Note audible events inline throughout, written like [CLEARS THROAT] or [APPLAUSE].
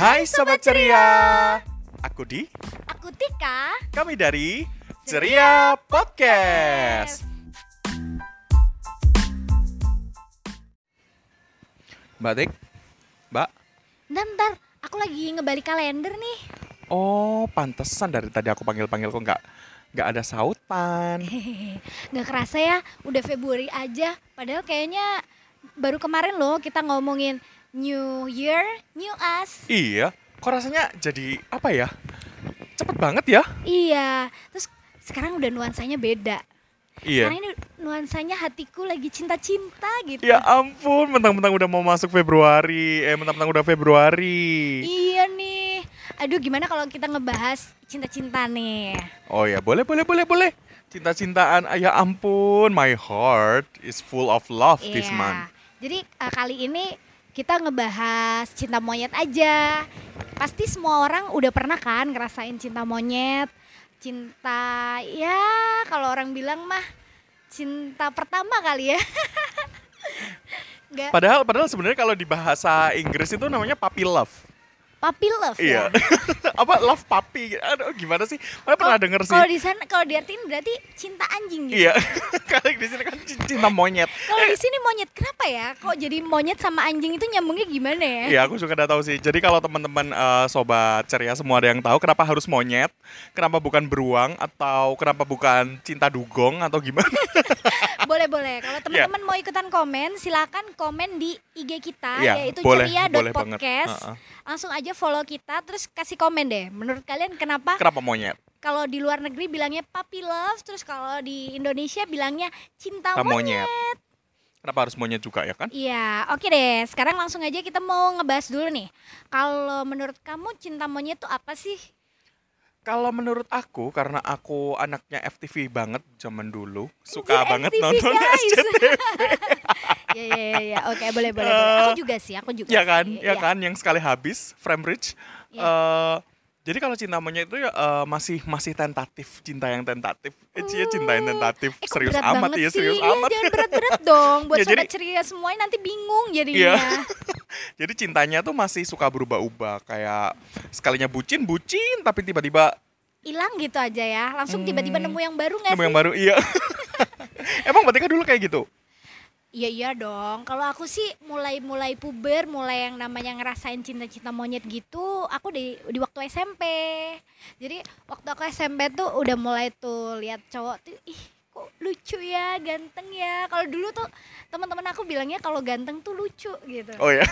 Hai Sobat Ceria Aku Di, Aku Tika. kami dari Ceria Podcast Mbak Tik, Mbak Bentar, bentar. Aku lagi ngebalik kalender nih. Oh pantesan dari tadi aku panggil-panggil kok nggak nggak ada sautan [LAUGHS] Gak kerasa ya, udah Februari aja. Padahal kayaknya baru kemarin loh kita ngomongin New Year, New Us. Iya, kok rasanya jadi apa ya? Cepet banget ya Iya, terus sekarang udah nuansanya beda. Iya Sekarang ini nuansanya hatiku lagi cinta-cinta gitu. Ya ampun, mentang-mentang udah mau masuk Februari Eh, mentang-mentang udah Februari Iya nih. Aduh, gimana kalau kita ngebahas cinta-cinta nih? Oh ya, boleh, boleh, boleh, boleh. Cinta-cintaan, ah, ya ampun, my heart is full of love this Iya. month. Jadi eh, kali ini kita ngebahas cinta monyet aja. Pasti semua orang udah pernah kan ngerasain cinta monyet. Cinta ya kalau orang bilang mah cinta pertama kali ya. [LAUGHS] Gak Padahal, padahal sebenarnya kalau di bahasa Inggris itu namanya puppy love. Puppy love Iya. ya. [LAUGHS] Apa love puppy? Aduh, gimana sih? Mana pernah denger sih? Kalau di sana kalau diartiin berarti cinta anjing gitu. Iya. [LAUGHS] Kalau di sini kan cinta monyet. Kalau di sini monyet kenapa ya? Kok jadi monyet sama anjing itu nyambungnya gimana ya? Iya, aku juga udah tahu sih. Jadi kalau teman-teman eh, sobat ceria semua ada yang tahu kenapa harus monyet, kenapa bukan beruang atau kenapa bukan cinta dugong atau gimana? [LAUGHS] boleh boleh kalau teman-teman mau ikutan komen silakan komen di IG kita Iya, yaitu boleh, ceria.podcast Heeh. langsung aja follow kita terus kasih komen deh menurut kalian kenapa Kenapa monyet? kalau di luar negeri bilangnya puppy love terus kalau di Indonesia bilangnya cinta monyet monyet. Kenapa harus monyet juga ya kan? Iya, oke deh. Sekarang langsung aja kita mau ngebahas dulu nih. Kalau menurut kamu cinta monyet tuh apa sih? Kalau menurut aku karena aku anaknya FTV banget zaman dulu, suka Anjir, banget FTV, nonton guys. [LAUGHS] SCTV. [LAUGHS] ya ya ya, ya. oke boleh boleh boleh. Aku juga sih, aku juga. ya kan? sih. Ya Iya. kan yang sekali habis frame rich. Iya. Eh, jadi kalau cinta monyet itu ya eh, masih masih tentatif, cinta yang tentatif. Eh, Cia, cinta yang tentatif. Eh, serius berat amat ya, sih? serius Iya, amat. jangan berat-berat dong buat [LAUGHS] Ya, sobat jadi- ceria semuanya nanti bingung Iya. jadinya. [LAUGHS] Jadi cintanya tuh masih suka berubah-ubah kayak sekalinya bucin bucin tapi tiba-tiba Hilang gitu aja ya. Langsung tiba-tiba Hmm. nemu yang baru nggak nemu sih? yang baru iya. [LAUGHS] Emang Mbak Tika dulu kayak gitu? Iya iya dong. Kalau aku sih mulai-mulai puber, mulai yang namanya ngerasain cinta-cinta monyet gitu, aku di di waktu SMP. Jadi waktu aku SMP tuh udah mulai tuh lihat cowok tuh ih lucu ya, ganteng ya. Kalau dulu tuh teman-teman aku bilangnya kalau ganteng tuh lucu gitu. Oh [LAUGHS] ya.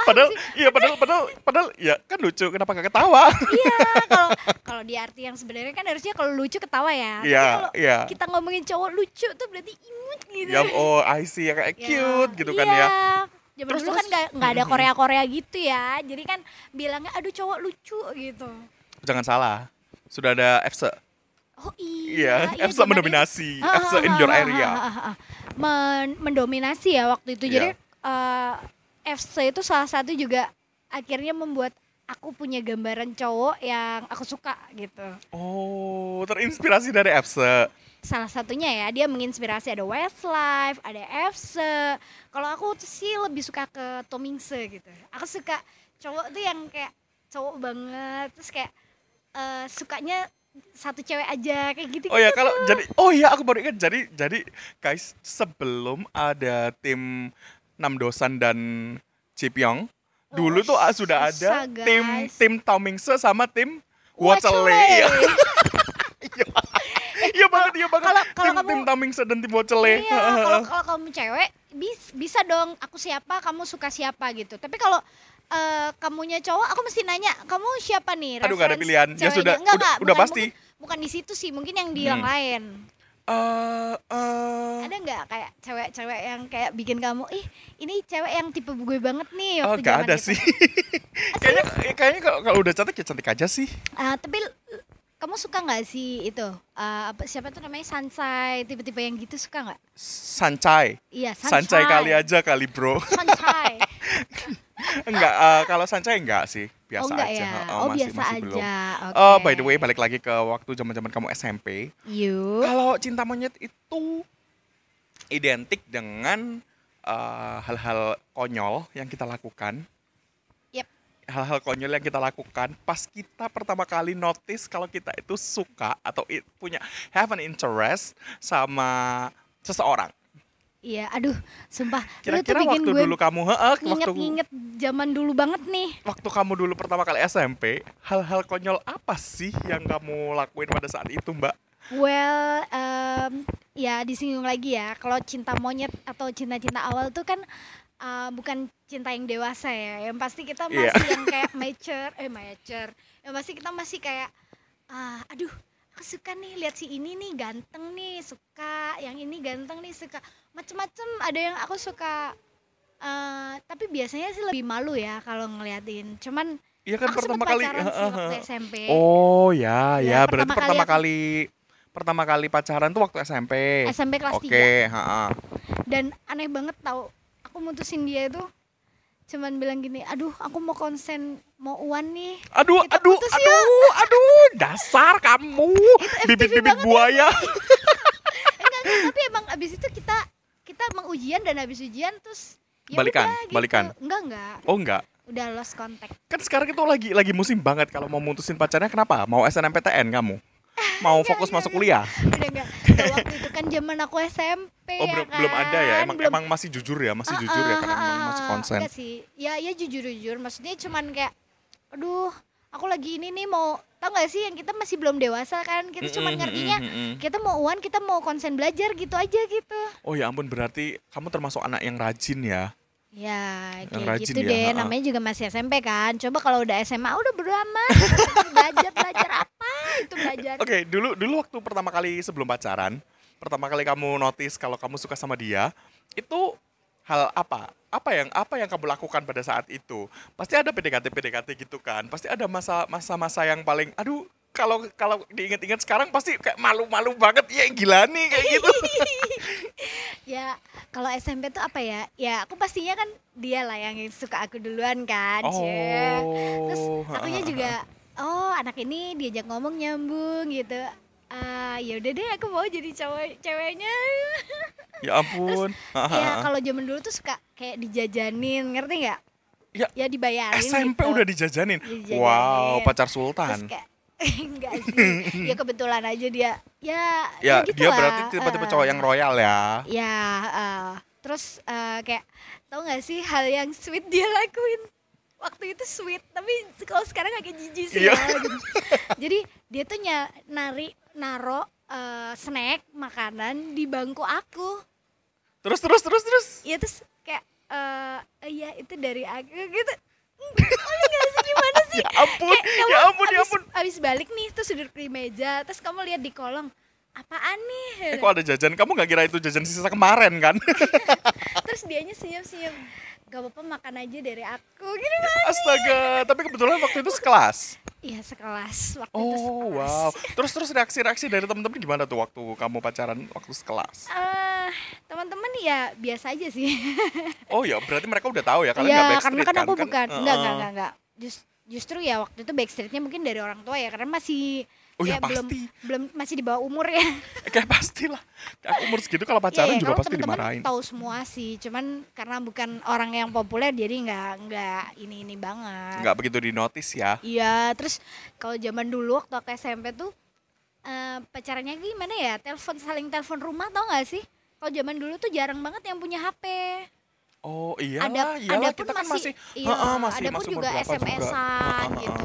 Padahal iya padahal padahal padahal ya kan lucu kenapa gak ketawa? [LAUGHS] Iya, kalau kalau di arti yang sebenarnya kan harusnya kalau lucu ketawa ya. Iya, kalau iya. kita ngomongin cowok lucu tuh berarti imut gitu. Ya oh I see ya kayak Ya, cute gitu kan iya. ya. Zaman Terus, dulu kan nggak nggak ada Mhm. Korea-Korea gitu ya. Jadi kan bilangnya aduh cowok lucu gitu. Jangan salah. Sudah ada FC. Oh Iya, iya. FC zaman mendominasi. itu- Ah, ah, in ah, your area. ah, ah, ah. Men- mendominasi ya waktu itu. Jadi eh, FC itu salah satu juga akhirnya membuat aku punya gambaran cowok yang aku suka gitu. Oh, terinspirasi dari FC. salah satunya ya dia menginspirasi ada Westlife, ada FC. Kalau aku sih lebih suka ke Tomingse gitu. Aku suka cowok tuh yang kayak cowok banget, terus kayak eh, sukanya satu cewek aja kayak gitu. Oh ya kalau jadi oh ya aku baru ingat jadi jadi guys sebelum ada tim Namdosan dan Cipyong dulu Oh, tuh ah, sudah susah, ada tim guys. tim Tomingse sama tim Wacele. Wacele. [LAUGHS] Iya. Iya banget, iya banget. kalau- kalau tim, kamu- tim Tomingse dan tim Wacele. Iya, kalau [LAUGHS] kalau kamu cewek bis, bisa dong aku siapa, kamu suka siapa gitu. Tapi kalau eh, kamunya cowok, aku mesti nanya, kamu siapa nih? Aduh, nggak ada pilihan. Ya ceweknya?" sudah, Nggak, udah- nggak, udah bukan- pasti. Bukan, bukan di situ sih, mungkin yang di yang Hmm. lain. Eh, eh, Ada nggak kayak cewek-cewek yang kayak bikin kamu, ih ini cewek yang tipe gue banget nih oh waktu gak zaman ada itu." sih. [LAUGHS] [LAUGHS] kayaknya kayaknya kalau, kalau udah cantik ya cantik aja sih. Ah, tapi kamu suka nggak sih itu apa siapa tuh namanya Sansai tipe-tipe yang gitu suka nggak? Sancai. Iya Sansai. Sancai kali aja kali bro. Sansai. [LAUGHS] enggak, eh, kalau Sancai enggak sih. Biasa oh enggak aja. ya? Oh, oh masih- biasa masih aja. belum. Eh, by the way, balik lagi ke waktu zaman-zaman kamu SMP. Kalau cinta monyet itu identik dengan hal-hal konyol yang kita lakukan. Yep. hal-hal konyol yang kita lakukan pas kita pertama kali notice kalau kita itu suka atau punya have an interest sama seseorang. Iya, aduh, sumpah. lu tuh Kira-kira bikin waktu gue dulu kamu heeh, waktu nginget-nginget zaman dulu banget nih. waktu kamu dulu pertama kali SMP, hal-hal konyol apa sih yang kamu lakuin pada saat itu, Mbak? Well, em, ya disinggung lagi ya. Kalau cinta monyet atau cinta-cinta awal tuh kan eh, bukan cinta yang dewasa ya. Yang pasti kita Iya. masih yang [LAUGHS] kayak mature, eh mature. Yang pasti kita masih kayak, ah, aduh, aku suka nih lihat si ini nih ganteng nih, suka. Yang ini ganteng nih suka. Macem-macem. Ada yang aku suka. eh, tapi biasanya sih lebih malu ya kalau ngeliatin. Cuman Iya kan aku pertama kali. pacaran sih heeh, waktu. SMP. Oh ya, Ya, ya, berarti pertama kali pertama aku- kali pertama kali pacaran tuh waktu SMP. SMP kelas Oke, 3. heeh. dan aneh banget tau aku mutusin dia itu cuman bilang gini aduh aku mau konsen mau uan nih Aduh, Kita aduh, putus ya. aduh, [LAUGHS] aduh, dasar kamu, bibit-bibit buaya. eh, [LAUGHS] enggak, enggak, tapi emang abis itu kita kita emang ujian dan habis ujian terus ya Balikan, udah gitu. balikan. enggak enggak Oh enggak, udah lost contact kan sekarang itu lagi lagi musim banget kalau mau mutusin pacarnya kenapa? Mau SNMPTN kamu? [LAUGHS] Mau fokus masuk kuliah? udah enggak waktu itu kan zaman aku SMP Oh ya kan belum ada ya? Emang Belum- emang masih jujur ya? Masih Ah, jujur ya karena emang masih konsen. enggak sih ya ya jujur jujur maksudnya cuman kayak aduh aku lagi ini nih mau tau gak sih yang kita masih belum dewasa kan? Kita cuman Mm-mm, ngertinya mm-mm, mm-mm. kita mau uan kita mau konsen belajar gitu aja gitu. Oh ya ampun berarti kamu termasuk anak yang rajin ya? ya Yang kayak rajin gitu ya, deh. namanya juga masih SMP kan? Coba kalau udah SMA udah bodo amat. Belajar belajar apa itu belajar? Oke, dulu dulu waktu pertama kali sebelum pacaran, pertama kali kamu notice kalau kamu suka sama dia, itu hal apa? Apa yang apa yang kamu lakukan pada saat itu? Pasti ada PDKT PDKT gitu kan. Pasti ada masa masa-masa yang paling aduh kalau kalau diingat-ingat sekarang pasti kayak malu-malu banget ya gila nih kayak gitu. [LAUGHS] ya kalau SMP tuh apa ya ya aku pastinya kan dia lah yang suka aku duluan kan Cie. terus oh. akunya juga oh anak ini diajak ngomong nyambung gitu ah ya udah deh aku mau jadi cowok ceweknya [LAUGHS] Ya ampun. ya kalau zaman dulu tuh suka kayak dijajanin ngerti nggak Ya, ya dibayarin SMP gitu. udah dijajanin. Dijajanin. Wow, pacar terus sultan. kayak [LAUGHS] enggak sih ya kebetulan aja dia ya Ya, gitu dia lah. berarti tiba-tiba Eh, cowok yang royal ya. ya eh, terus eh, kayak tau gak sih hal yang sweet dia lakuin waktu itu sweet tapi kalau sekarang agak jijik sih Iya. ya, gitu. jadi dia tuh nya nari naro eh, snack makanan di bangku aku Terus terus terus terus. ya terus kayak eh iya itu dari aku gitu oh gak sih gimana sih [LAUGHS] Ya ampun, Kayak kamu ya ampun, ya abis, ampun. abis balik nih terus duduk di meja terus kamu lihat di kolong apaan nih Eh kok ada jajan? Kamu nggak kira itu jajan sisa kemarin kan? [LAUGHS] terus dianya senyum-senyum gak apa-apa makan aja dari aku gitu kan Astaga, tapi kebetulan waktu itu sekelas. iya sekelas waktu itu Oh sekelas wow. Terus terus reaksi-reaksi dari temen-temen gimana tuh waktu kamu pacaran waktu sekelas? Eh, teman-teman ya biasa aja sih [LAUGHS] Oh ya, berarti mereka udah tahu ya kalian ya nggak karena backstreet kan aku Kan- bukan uh-uh. enggak enggak enggak enggak Jus- justru ya waktu itu backstreetnya mungkin dari orang tua ya karena masih Oh ya, ya belum pasti. belum masih di bawah umur ya Eh, Kayak pastilah. Kayak umur segitu kalau pacaran Iya, juga kalau pasti teman-teman dimarahin. tahu semua sih cuman karena bukan orang yang populer jadi nggak nggak ini ini banget Nggak begitu di notice ya. Iya, terus kalau zaman dulu waktu aku SMP tuh eh, pacarannya gimana ya? Telepon saling telepon rumah tau gak sih? Kalau zaman dulu tuh jarang banget yang punya HP. Oh iya ada iyalah pun kita kan masih, masih, iya, masih ada pun juga juga. SMS-an Heeh, gitu.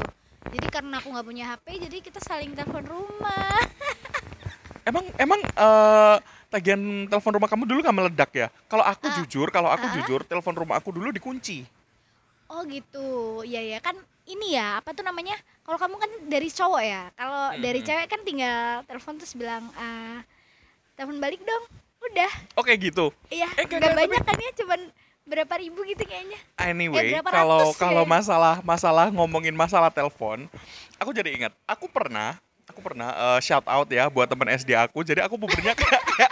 Jadi karena aku nggak punya HP, jadi kita saling telepon rumah. [LAUGHS] Emang emang eh tagihan telepon rumah kamu dulu nggak meledak ya? Kalau aku Ah, jujur, kalau aku ah. jujur, telepon rumah aku dulu dikunci. Oh gitu, iya ya kan ini ya apa tuh namanya? Kalau kamu kan dari cowok ya, kalau dari Mhm. cewek kan tinggal telepon terus bilang ah telepon balik dong, udah. Oke gitu. Iya, Eh, nggak enggak, banyak kan ya, cuman berapa ribu gitu kayaknya. Anyway, berapa kalau ya? masalah masalah ngomongin masalah telepon, aku jadi ingat, aku pernah aku pernah eh, shout out ya buat temen SD aku. Jadi aku pubernya kayak, kayak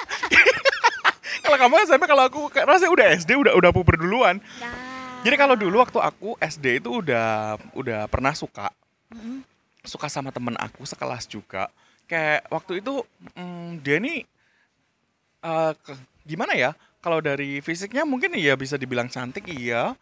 [LAUGHS] kalau kamu SMP kalau aku rasanya udah SD udah udah puber duluan. Nah. Jadi kalau dulu waktu aku SD itu udah udah pernah suka Mm-mm. suka sama temen aku sekelas juga. Kayak waktu itu mm, dia nih eh, ke- gimana ya? Kalau dari fisiknya mungkin iya bisa dibilang cantik iya.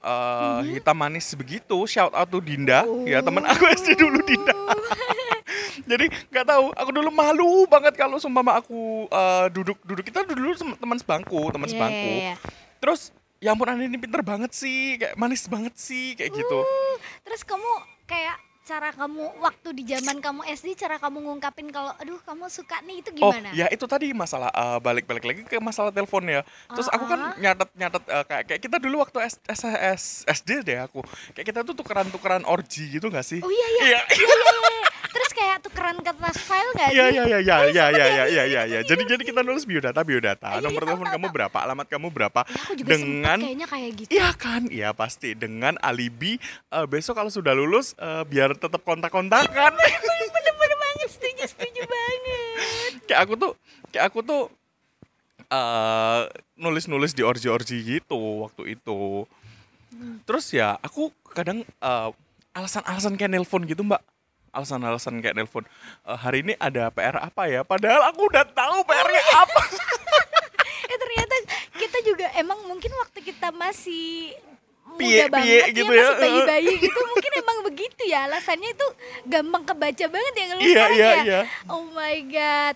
eh, hitam manis begitu. Shout out to Dinda, ya teman aku SD dulu Dinda. [LAUGHS] Jadi nggak tahu, aku dulu malu banget kalau sumpah aku eh, duduk duduk kita dulu teman sebangku, teman Iya, sebangku. iya, iya. Terus ya ampun Andi ini pinter banget sih, kayak manis banget sih kayak gitu. Uh, terus kamu kayak cara kamu waktu di zaman kamu SD cara kamu ngungkapin kalau aduh kamu suka nih itu Oh, gimana? ya itu tadi masalah eh, balik-balik lagi ke masalah telepon ya. Terus aku kan Ah. nyatet-nyatet eh, kayak kayak kita dulu waktu S, S, S- SD deh aku. Kayak kita tuh tukeran-tukeran orgi gitu gak sih? Oh iya iya. Iya. Iya, iya, iya. Kayak tukeran kertas file gak sih? Iya iya iya iya iya iya iya iya iya iya. Jadi jadi kita nulis biodata biodata. Iya, Nomor iya, telepon kamu berapa, alamat kamu berapa. Ya, aku juga dengan kayaknya kayak gitu. Iya kan? Iya pasti dengan alibi eh, besok kalau sudah lulus eh, biar tetap kontak-kontakan. [LAUGHS] Bener-bener banget, setuju, setuju banget. kayak aku tuh kayak aku tuh eh nulis-nulis di orji-orji gitu waktu itu. Terus ya aku kadang eh, alasan-alasan kayak nelpon gitu mbak. Alasan-alasan kayak nelpon. "Eh, hari ini ada PR apa ya? Padahal aku udah tahu PR-nya apa. [LAUGHS] Eh ternyata kita juga emang mungkin waktu kita masih Piye, muda piye banget gitu ya, masih bayi-bayi [LAUGHS] gitu mungkin emang begitu ya alasannya itu gampang kebaca banget ya kalau Iya, sekarang iya, ya. iya. Oh my god.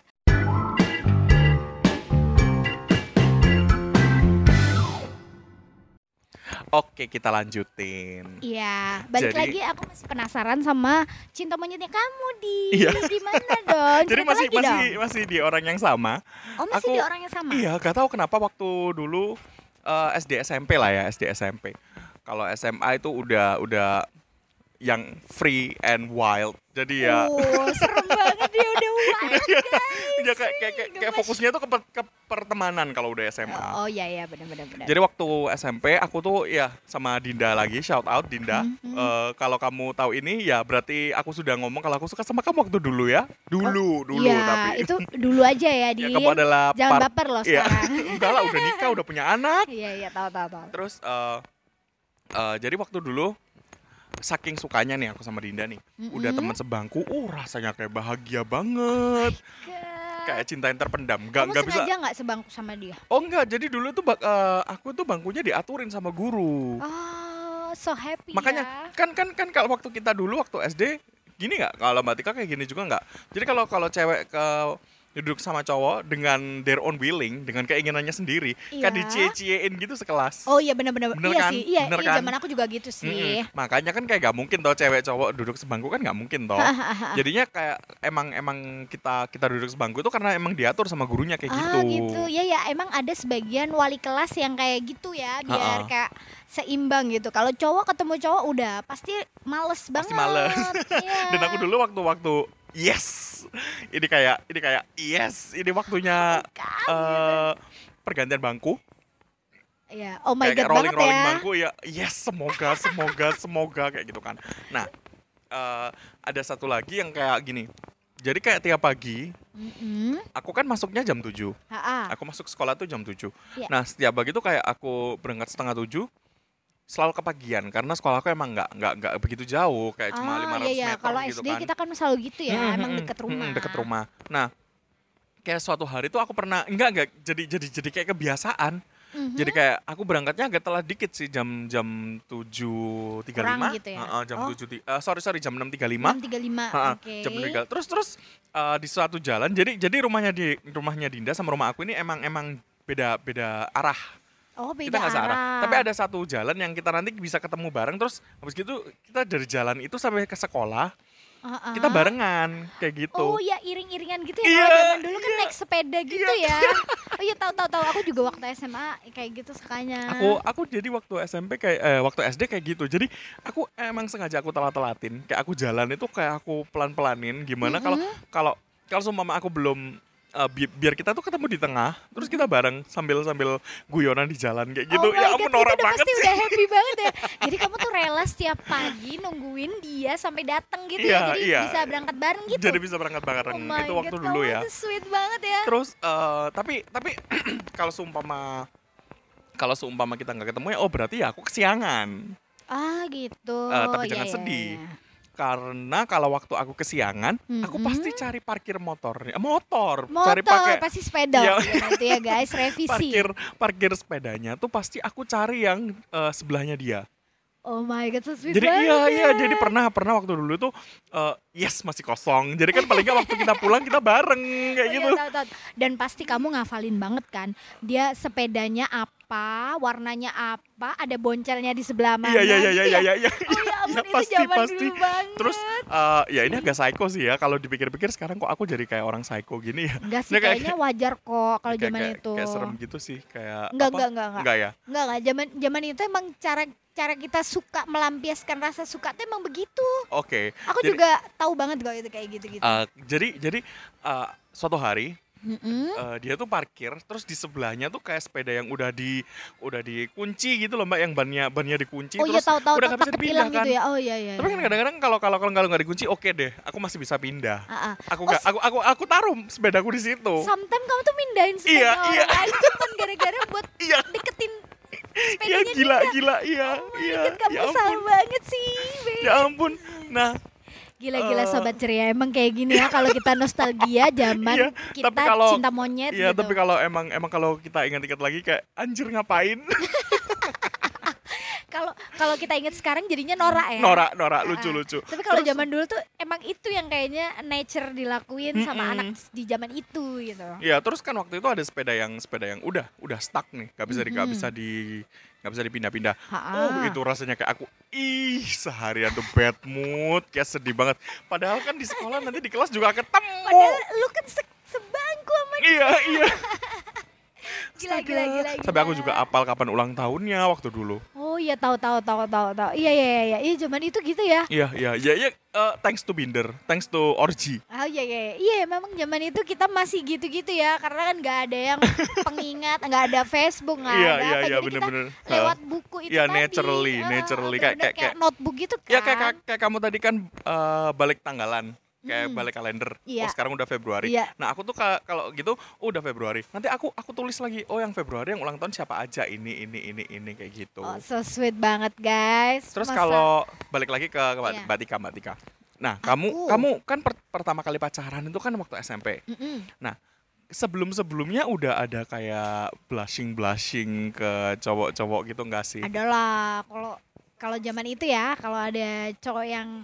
Oke, kita lanjutin. Iya, balik Jadi- lagi aku masih penasaran sama cinta monyetnya kamu di Iya. di mana dong? [LAUGHS] Jadi masih lagi masih dong. masih di orang yang sama. Oh masih aku- di orang yang sama. Iya, gak tahu kenapa waktu dulu eh, SD SMP lah ya, SD SMP. Kalau SMA itu udah udah yang free and wild. Jadi ya Oh, serem banget dia udah [LAUGHS] wild guys. ya kayak kayak kayak, kayak Gemes. fokusnya tuh ke, per- ke pertemanan kalau udah SMA. Oh iya iya benar benar benar. Jadi waktu SMP aku tuh ya sama Dinda lagi shout out Dinda. Mhm. Eh, kalau kamu tahu ini ya berarti aku sudah ngomong kalau aku suka sama kamu waktu dulu ya. Dulu, dulu Iya, tapi itu dulu aja ya, [LAUGHS] ya Din. kamu adalah Jangan part- baper loh Iya. sekarang. [LAUGHS] Enggak lah udah nikah, udah punya anak. Iya iya tahu tahu tahu. Terus eh eh, jadi waktu dulu saking sukanya nih aku sama Dinda nih, udah Mm-mm. teman sebangku, uh rasanya kayak bahagia banget, kayak cinta yang terpendam, nggak nggak bisa. nggak sebangku sama dia? Oh enggak, jadi dulu tuh bak- eh, aku tuh bangkunya diaturin sama guru. Oh, so happy Makanya ya. kan kan kan kalau waktu kita dulu waktu SD gini nggak? Kalau Mbak Tika kayak gini juga nggak? Jadi kalau kalau cewek ke duduk sama cowok dengan their own willing, dengan keinginannya sendiri, kan Iya. dicie-ciein gitu sekelas. Oh iya benar-benar. Iya kan? sih. Iya, Bener iya kan? zaman aku juga gitu sih. Mm-mm. Makanya kan kayak gak mungkin toh cewek cowok duduk sebangku kan nggak mungkin toh. [LAUGHS] Jadinya kayak emang emang kita kita duduk sebangku itu karena emang diatur sama gurunya kayak gitu. Ah gitu. Ya ya emang ada sebagian wali kelas yang kayak gitu ya biar Ha-ha. kayak seimbang gitu. Kalau cowok ketemu cowok udah pasti males banget. Pasti males. Iya. [LAUGHS] Dan aku dulu waktu-waktu yes. Ini kayak ini kayak yes, ini waktunya Kan, eh pergantian bangku. Ya, oh my kayak god rolling banget rolling ya. bangku ya. Yes, semoga [LAUGHS] semoga semoga kayak gitu kan. Nah, eh ada satu lagi yang kayak gini. Jadi kayak tiap pagi Mm-mm. aku kan masuknya jam 7. Ha-ha. Aku masuk sekolah tuh jam 7. Iya. Nah, setiap pagi tuh kayak aku berangkat setengah 7 selalu kepagian karena sekolahku emang nggak nggak nggak begitu jauh kayak cuma Ah, 500 iya, iya. meter Kalau gitu SD kan. kita kan selalu gitu ya, Hmm, emang hmm, deket hmm, rumah. deket rumah. Nah, kayak suatu hari tuh aku pernah enggak enggak jadi jadi jadi kayak kebiasaan. Mhm. Jadi kayak aku berangkatnya agak telat dikit sih jam jam 7.35. Kurang gitu ya? Jam Oh. 7 ti- eh, sorry sorry jam 6.35. 635. Heeh, Oke. jam 6.35. Terus terus eh, di suatu jalan jadi jadi rumahnya di rumahnya Dinda sama rumah aku ini emang emang beda beda arah. Oh, kita beda nggak searah. arah. Tapi ada satu jalan yang kita nanti bisa ketemu bareng terus habis gitu kita dari jalan itu sampai ke sekolah Heeh. kita barengan kayak gitu. Oh ya iring-iringan gitu ya. Iya, Kalau zaman dulu kan naik sepeda gitu ya. Oh iya tahu tahu tahu. Aku juga waktu SMA kayak gitu sukanya. Aku aku jadi waktu SMP kayak eh, waktu SD kayak gitu. Jadi aku emang sengaja aku telat-telatin. Kayak aku jalan itu kayak aku pelan-pelanin gimana kalau kalau kalau seumpama aku belum eh, bi- biar kita tuh ketemu di tengah, terus kita bareng sambil sambil guyonan di jalan kayak gitu. Oh ya ampun itu norak udah banget pasti sih. udah happy [LAUGHS] banget ya. Jadi kamu tuh rela setiap pagi nungguin dia sampai datang gitu Iya, ya. Jadi iya. bisa berangkat bareng gitu. Jadi bisa berangkat bareng. Oh itu waktu God, dulu ya. sweet banget ya. Terus eh, tapi tapi [CLEARS THROAT] kalau seumpama kalau seumpama kita nggak ketemu ya oh berarti ya aku kesiangan. Ah gitu. Eh, tapi Iya, jangan iya, sedih. iya. Karena kalau waktu aku kesiangan, aku Mm-mm. pasti cari parkir motornya. Motor, Motor cari pakai pasti sepeda Iya. ya, ya guys [LAUGHS] revisi. parkir parkir sepedanya tuh pasti aku cari yang eh, sebelahnya dia. Oh my god, so sweet Jadi banget. iya iya ya. jadi pernah pernah waktu dulu tuh eh, yes masih kosong. Jadi kan paling nggak waktu kita pulang kita bareng kayak Oh iya, gitu. tahu, tahu. Dan pasti kamu ngafalin banget kan. Dia sepedanya apa, warnanya apa, ada boncelnya di sebelah mana. Iya iya iya gitu iya ya. iya iya. Oh ya ampun, [LAUGHS] Iya, itu pasti, zaman pasti. dulu banget. Terus eh, ya ini agak psycho sih ya kalau dipikir-pikir sekarang kok aku jadi kayak orang psycho gini ya. Enggak sih, Ini kayak- kayaknya wajar kok kalau [LAUGHS] zaman kayak, itu. kayak serem gitu sih kayak Enggak, apa? enggak, enggak, enggak. Enggak ya? Enggak, enggak. Zaman zaman itu emang cara cara kita suka melampiaskan rasa suka tuh emang begitu. Oke. Aku Jadi- juga tahu banget kok itu kayak gitu-gitu. Eh, jadi jadi eh, suatu hari Mm-mm. eh, dia tuh parkir terus di sebelahnya tuh kayak sepeda yang udah di udah dikunci gitu loh mbak yang bannya bannya dikunci Oh iya terus tahu tahu udah nggak bisa dipindah hilang kan gitu ya. Oh iya iya. tapi kan iya. kadang-kadang kalau kalau kalau nggak dikunci oke deh aku masih bisa pindah Ah, ah. aku Oh, nggak aku aku aku taruh sepedaku di situ Sometimes kamu tuh mindahin sepeda Iya, orang iya. lain cuman gara-gara buat [LAUGHS] iya deketin iya sepedanya gila dia. gila iya Oh iya God, kamu ya salah ampun banget sih. Be. ya ampun nah Gila-gila Eh. sobat ceria emang kayak gini ya kalau kita nostalgia [LAUGHS] zaman Iya, kita tapi kalau- cinta monyet Iya, gitu. tapi kalau emang emang kalau kita ingat-ingat lagi kayak anjir ngapain? [LAUGHS] Kalau kita ingat sekarang jadinya norak ya. norak, norak, lucu-lucu. Tapi kalau zaman dulu tuh emang itu yang kayaknya nature dilakuin sama Mm-mm. anak di zaman itu gitu. Iya, terus kan waktu itu ada sepeda yang sepeda yang udah udah stuck nih, nggak bisa di Mhm. bisa di nggak bisa dipindah-pindah. Oh, itu rasanya kayak aku ih seharian tuh bad mood, kayak sedih banget. Padahal kan di sekolah nanti di kelas juga ketemu. Padahal lu kan se- sebangku sama Iya, iya. [LAUGHS] gila, Astaga. gila, gila, Sampai aku gila. juga apal kapan ulang tahunnya waktu dulu. Oh iya tahu tahu tahu tahu tahu. Iya iya iya iya. Iya zaman itu gitu ya. Iya, iya, iya, iya. eh, thanks to Binder, thanks to Orji. Oh iya iya iya Iya, memang zaman itu kita masih gitu-gitu ya karena kan nggak ada yang [LAUGHS] pengingat nggak ada Facebook nggak Iya, ada iya, apa iya, jadi bener-bener. kita lewat buku itu Iya, tadi naturally, Ah, naturally. Kayak- kayak, kayak- notebook gitu kan Ya kayak, kayak, kayak kamu tadi kan eh, balik tanggalan, kayak Mm. balik kalender. Iya. Oh sekarang udah Februari. Iya. Nah aku tuh ka- kalau gitu, oh, udah Februari. Nanti aku aku tulis lagi, oh yang Februari yang ulang tahun siapa aja ini ini ini ini kayak gitu. oh so sweet banget guys Terus kalau balik lagi ke, ke Mbak Iya. Mbak Tika, Mbak Tika. Nah kamu Aku. kamu kan per- pertama kali pacaran itu kan waktu SMP. Mm-mm. Sebelum sebelumnya udah ada kayak blushing blushing ke cowok-cowok gitu nggak sih? adalah kalau kalau zaman itu ya kalau ada cowok yang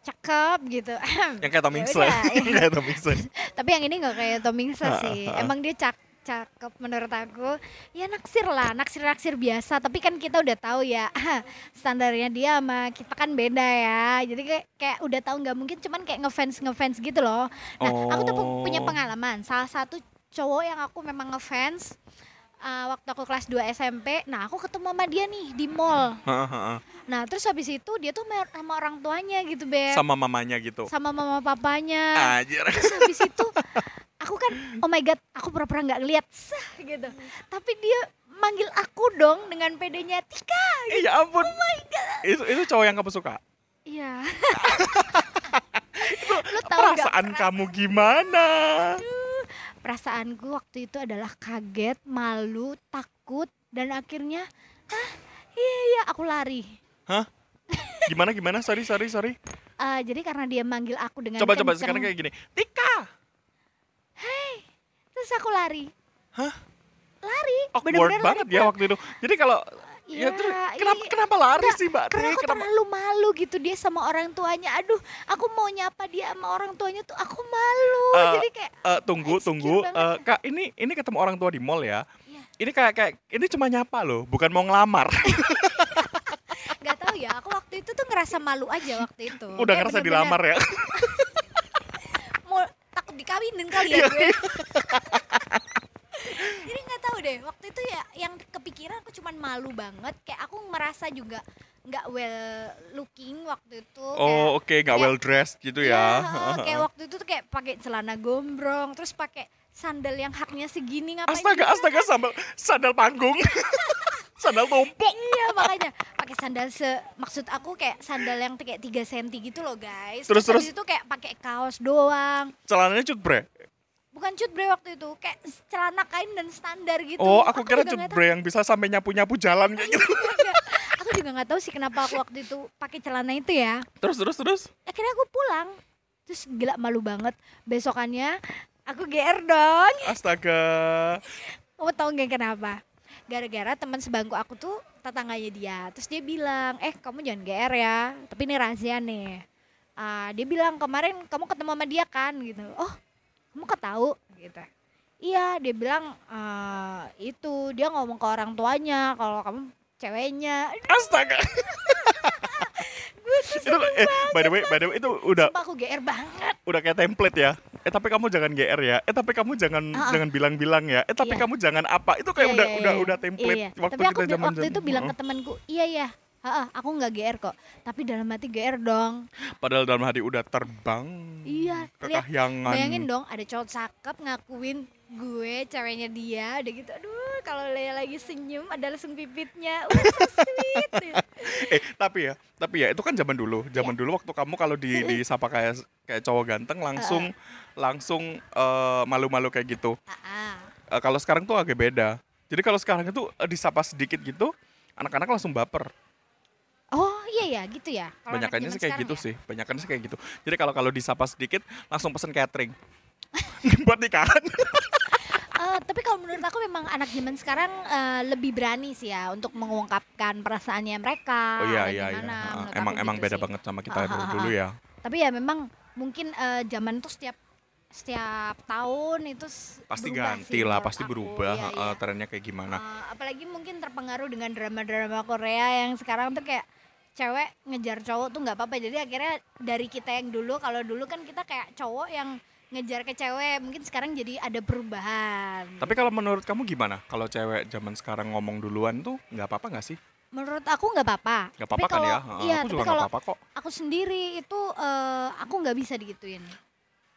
cakep gitu. [LAUGHS] Yang kayak Tom Ya udah, ya. [LAUGHS] kayak Tom Hiddleston. [LAUGHS] tapi yang ini nggak kayak Tom Hanks sih. Emang dia cak cakep menurut aku. Ya naksir lah naksir naksir biasa. Tapi kan kita udah tahu ya standarnya dia sama kita kan beda ya. Jadi kayak kayak udah tahu nggak mungkin cuman kayak ngefans ngefans gitu loh. Nah aku tuh pu- punya Oh. pengalaman. Salah satu cowok yang aku memang ngefans uh, waktu aku kelas 2 SMP nah aku ketemu sama dia nih di mall nah terus habis itu dia tuh sama orang tuanya gitu beb Sama mamanya gitu. sama mama papanya Anjir. terus habis itu aku kan oh my god aku pura-pura nggak ngeliat sah gitu tapi dia manggil aku dong dengan pedenya Tika Eh, ya ampun. Oh my god. Itu itu cowok yang kamu suka. iya [LAUGHS] lu tahu nggak Perasaan kamu gimana? Perasaanku waktu itu adalah kaget malu takut dan akhirnya ah iya iya aku lari Hah? Gimana gimana? Sorry sorry sorry. Eh, jadi karena dia manggil aku dengan Coba coba kenceng, sekarang kayak gini. Tika. terus aku lari Hah? lari Awkward bener-bener banget lari ya waktu itu. Jadi kalau Iya, ya terus kenapa iya. kenapa lari Enggak, sih Mbak karena aku Kenapa? terlalu malu gitu dia sama orang tuanya aduh aku mau nyapa dia sama orang tuanya tuh aku malu Eh, jadi kayak Eh, tunggu tunggu. Eh, kak ini ini ketemu orang tua di mall ya Iya. ini kayak kayak ini cuma nyapa loh bukan mau ngelamar [LAUGHS] nggak tahu ya aku waktu itu tuh ngerasa malu aja waktu itu [LAUGHS] udah Kayak ngerasa bener-bener dilamar ya [LAUGHS] mau takut dikawinin kali Iya. ya gue jadi nggak tahu deh waktu itu ya yang kepikiran aku cuman malu banget kayak aku merasa juga nggak well looking waktu itu oh oke nggak kayak- well dressed gitu ya Iya, [LAUGHS] kayak waktu itu tuh kayak pakai celana gombrong terus pakai sandal yang haknya segini ngapain astaga juga. astaga sandal sandal panggung [LAUGHS] sandal tumpuk Iya makanya pakai sandal se maksud aku kayak sandal yang kayak 3 cm gitu loh guys. Terus, habis terus? itu kayak pakai kaos doang. celananya cut bre Bukan cut bre waktu itu, kayak celana kain dan standar gitu. oh aku kira juga cut bre yang bisa sampai nyapu nyapu jalan kayak gitu tahu- nggak. Aku juga nggak tahu sih kenapa aku waktu itu pakai celana itu ya. terus terus terus Akhirnya aku pulang. Terus gila malu banget. Besokannya aku GR dong. astaga Kamu tahu nggak kenapa? gara-gara teman sebangku aku tuh tetangganya dia terus dia bilang eh kamu jangan GR ya tapi ini rahasia nih Ah, dia bilang kemarin kamu ketemu sama dia kan gitu oh kamu ketahu gitu iya dia bilang "Eh, itu dia ngomong ke orang tuanya kalau kamu ceweknya Astaga. [LAUGHS] itu eh, by the way, by the way itu udah Sumpah aku GR banget udah kayak template ya. Eh tapi kamu jangan GR ya. Eh tapi kamu jangan Ah, ah. jangan bilang-bilang ya. Eh tapi Iya. kamu jangan apa. Itu kayak Iya, udah iya, udah iya. udah template Iya, iya. waktu tapi aku kita zaman waktu itu bilang ke temanku iya ya Heeh, aku nggak GR kok. Tapi dalam hati GR dong. Padahal dalam hati udah terbang. Iya, lihat, bayangin dong ada cowok cakep ngakuin gue ceweknya dia udah gitu. Aduh kalau Lea lagi senyum ada langsung pipitnya. Uh, so sweet. [LAUGHS] Eh tapi ya tapi ya itu kan zaman dulu. Zaman dulu waktu kamu kalau di disapa kayak kayak cowok ganteng langsung langsung eh, malu-malu kayak gitu. Ah, ah. Eh, kalau sekarang tuh agak beda. Jadi kalau sekarang itu eh, disapa sedikit gitu anak-anak langsung baper oh iya ya gitu ya banyakannya sih kayak gitu ya? sih banyakannya sih kayak gitu jadi kalau kalau disapa sedikit langsung pesen catering [LAUGHS] buat nikahan Eh, tapi kalau menurut aku memang anak zaman sekarang eh, lebih berani sih ya untuk mengungkapkan perasaannya mereka oh iya iya iya menurut emang emang gitu beda sih. banget sama kita ah, dulu ah, dulu ya tapi ya memang mungkin eh, zaman tuh setiap setiap tahun itu pasti ganti sih lah pasti aku. berubah Iya, iya. trennya kayak gimana Eh, apalagi mungkin terpengaruh dengan drama-drama Korea yang sekarang tuh kayak cewek ngejar cowok tuh nggak apa-apa jadi akhirnya dari kita yang dulu kalau dulu kan kita kayak cowok yang ngejar ke cewek mungkin sekarang jadi ada perubahan Tapi kalau menurut kamu gimana? Kalau cewek zaman sekarang ngomong duluan tuh nggak apa-apa nggak sih? menurut aku nggak apa-apa Nggak apa-apa kan ya? Heeh, iya aku juga nggak apa-apa kok. aku sendiri itu eh, aku nggak bisa digituin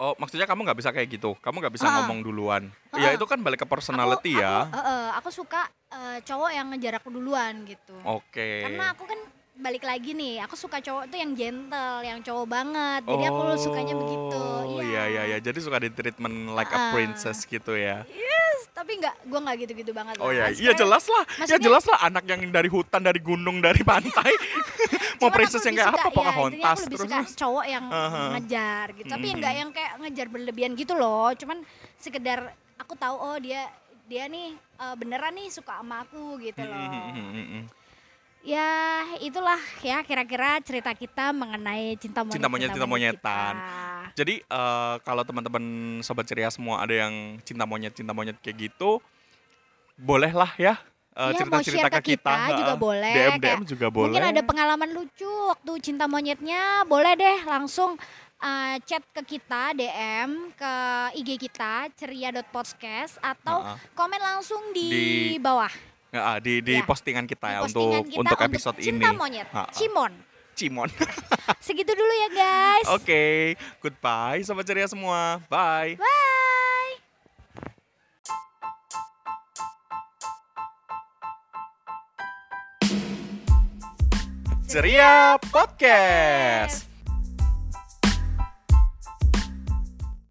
Oh, maksudnya kamu nggak bisa kayak gitu? Kamu nggak bisa Ah. ngomong duluan? Ah. Ya itu kan balik ke personality aku, ya. aku, eh, eh, aku suka eh, cowok yang ngejar aku duluan gitu Oke. karena aku kan balik lagi nih aku suka cowok tuh yang gentle yang cowok banget jadi aku sukanya begitu Oh iya iya iya. Jadi suka di treatment like a Ah. princess gitu ya. yes tapi nggak gue nggak gitu-gitu banget Oh iya, iya jelas lah. Ya maksudnya- jelas lah anak yang dari hutan, dari gunung, dari pantai. [LAUGHS] Mau princess yang kayak apa? ya, Pocahontas intinya aku lebih terus. suka cowok yang Aha. ngejar gitu tapi Mm-mm. nggak yang kayak ngejar berlebihan gitu loh cuman sekedar aku tahu oh dia dia nih eh, beneran nih suka sama aku gitu loh Mm-mm. Ya itulah ya kira-kira cerita kita mengenai cinta monyet Cinta monyet, cinta monyetan. kita. Jadi eh, kalau teman-teman sobat ceria semua ada yang cinta monyet cinta monyet kayak gitu, bolehlah ya eh, Iya, cerita-cerita ke kita. juga Heeh. boleh DM kayak DM juga boleh. Mungkin ada pengalaman lucu waktu cinta monyetnya, boleh deh langsung uh, chat ke kita DM ke IG kita ceria.podcast atau Heeh. komen langsung di, Di- bawah Ya, di di Ya. postingan kita ya untuk postingan kita untuk episode ini. cinta monyet, Ha-ha. Cimon. Cimon. [LAUGHS] Segitu dulu ya guys. Oke, goodbye sobat ceria semua. Bye. Bye. Ceria Podcast.